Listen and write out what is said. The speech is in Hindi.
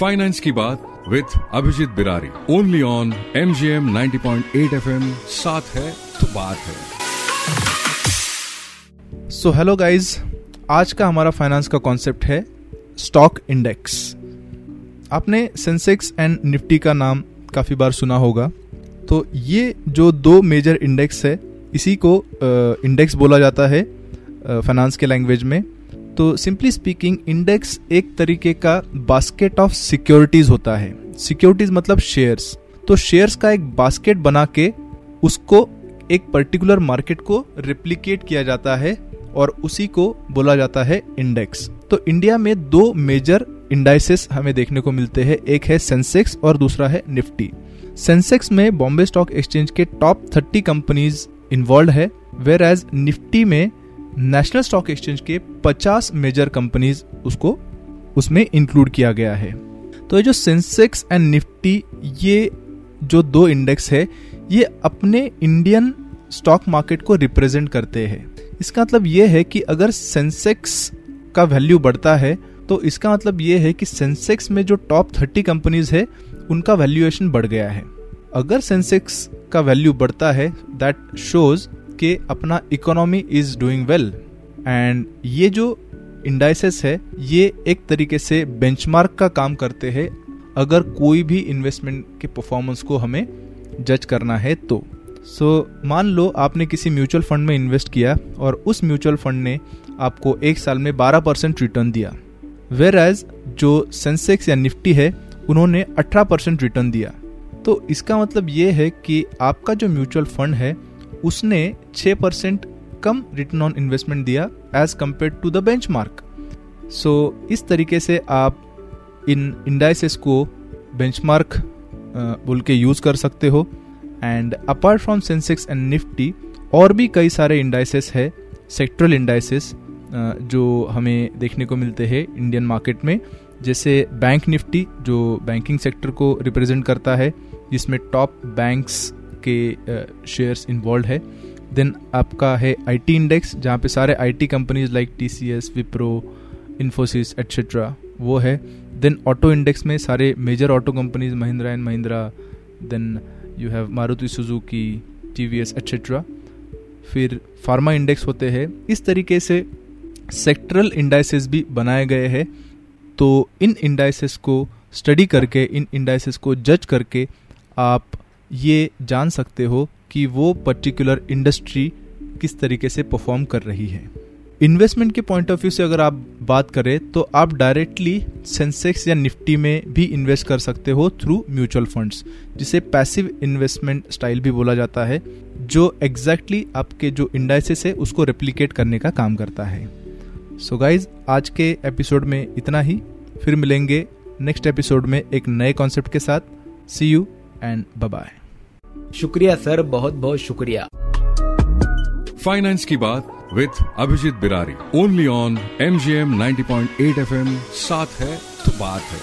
फाइनेंस की बात with Abhijit Birari only on M G M ninety point साथ है तो बात है। सो हेलो गाइज़ आज का हमारा फाइनेंस का कॉन्सेप्ट है स्टॉक इंडेक्स आपने सेंसेक्स एंड निफ्टी का नाम काफ़ी बार सुना होगा। तो ये जो दो मेजर इंडेक्स है, इसी को इंडेक्स बोला जाता है फाइनेंस के लैंग्वेज में। तो सिंपली स्पीकिंग इंडेक्स एक तरीके का बास्केट ऑफ़ सिक्योरिटीज होता है। सिक्योरिटीज मतलब शेयर्स तो शेयर्स का एक बास्केट बना के उसको एक पर्टिकुलर मार्केट को रिप्लीकेट किया जाता है और उसी को बोला जाता है इंडेक्स तो इंडिया में दो मेजर इंडाइसेस हमें देखने को मिलते हैं। एक है सेंसेक्स और दूसरा है निफ्टी सेंसेक्स में बॉम्बे स्टॉक एक्सचेंज के टॉप थर्टी कंपनीज़ इन्वॉल्व है वेर एज निफ्टी में नेशनल स्टॉक एक्सचेंज के 50 मेजर कंपनीज़ उसको उसमें इंक्लूड किया गया है। तो ये जो सेंसेक्स एंड निफ्टी ये जो दो इंडेक्स है, ये अपने इंडियन स्टॉक मार्केट को रिप्रेजेंट करते हैं। इसका मतलब ये है कि अगर सेंसेक्स का वैल्यू बढ़ता है तो इसका मतलब ये है कि सेंसेक्स में जो टॉप थर्टी कंपनीज़ है, उनका वैल्यूएशन बढ़ गया है। अगर सेंसेक्स का वैल्यू बढ़ता है दैट शोज़ के अपना economy is doing well and ये जो इंडाइसेस है ये एक तरीके से बेंचमार्क का काम करते हैं। अगर कोई भी इन्वेस्टमेंट के परफॉर्मेंस को हमें जज करना है तो। सो so, मान लो आपने किसी म्यूचुअल फंड में इन्वेस्ट किया और उस म्यूचुअल फंड ने आपको एक साल में 12 परसेंट रिटर्न दिया। वेर एज जो सेंसेक्स या निफ्टी है उन्होंने 18 परसेंट रिटर्न दिया। तो इसका मतलब ये है कि आपका जो म्यूचुअल फंड है उसने 6 परसेंट कम रिटर्न ऑन इन्वेस्टमेंट दिया as compared to the benchmark so इस तरीके से आप इन इंडाइसेस को बेंच मार्क बोल के यूज़ कर सकते हो। And apart from Sensex and Nifty और भी कई सारे इंडाइसेस है सेक्ट्रल इंडाइसेस जो हमें देखने को मिलते हैं इंडियन मार्केट में। जैसे बैंक निफ्टी जो बैंकिंग सेक्टर को रिप्रेजेंट करता है, जिसमें टॉप बैंक्स के शेयर्स इन्वॉल्व है. देन आपका है आईटी इंडेक्स जहाँ पे सारे IT companies like T C S Wipro Infosys etcetera वो है. देन ऑटो इंडेक्स में सारे major auto companies Mahindra and Mahindra then you have Maruti Suzuki T V S etcetera फिर फार्मा इंडेक्स होते हैं. इस तरीके से सेक्टरल इंडाइसेस भी बनाए गए हैं. तो इन इंडाइसेस को स्टडी करके, इन इंडाइसेस को जज करके आप ये जान सकते हो कि वो पर्टिकुलर इंडस्ट्री किस तरीके से परफॉर्म कर रही है। इन्वेस्टमेंट के पॉइंट ऑफ़ व्यू से अगर आप बात करें तो आप डायरेक्टली सेंसेक्स या निफ्टी में भी इन्वेस्ट कर सकते हो थ्रू म्यूचुअल फंड्स जिसे पैसिव इन्वेस्टमेंट स्टाइल भी बोला जाता है, जो एग्जैक्टली exactly आपके जो इंडाइसिस है, उसको रेप्लीकेट करने का काम करता है। सो so गाइज़ आज के एपिसोड में इतना ही। फिर मिलेंगे नेक्स्ट एपिसोड में एक नए कॉन्सेप्ट के साथ। सी यू एंड बाय शुक्रिया सर बहुत बहुत शुक्रिया। फाइनेंस की बात with Abhijit Birari only on M G M ninety point eight F M साथ है तो बात है।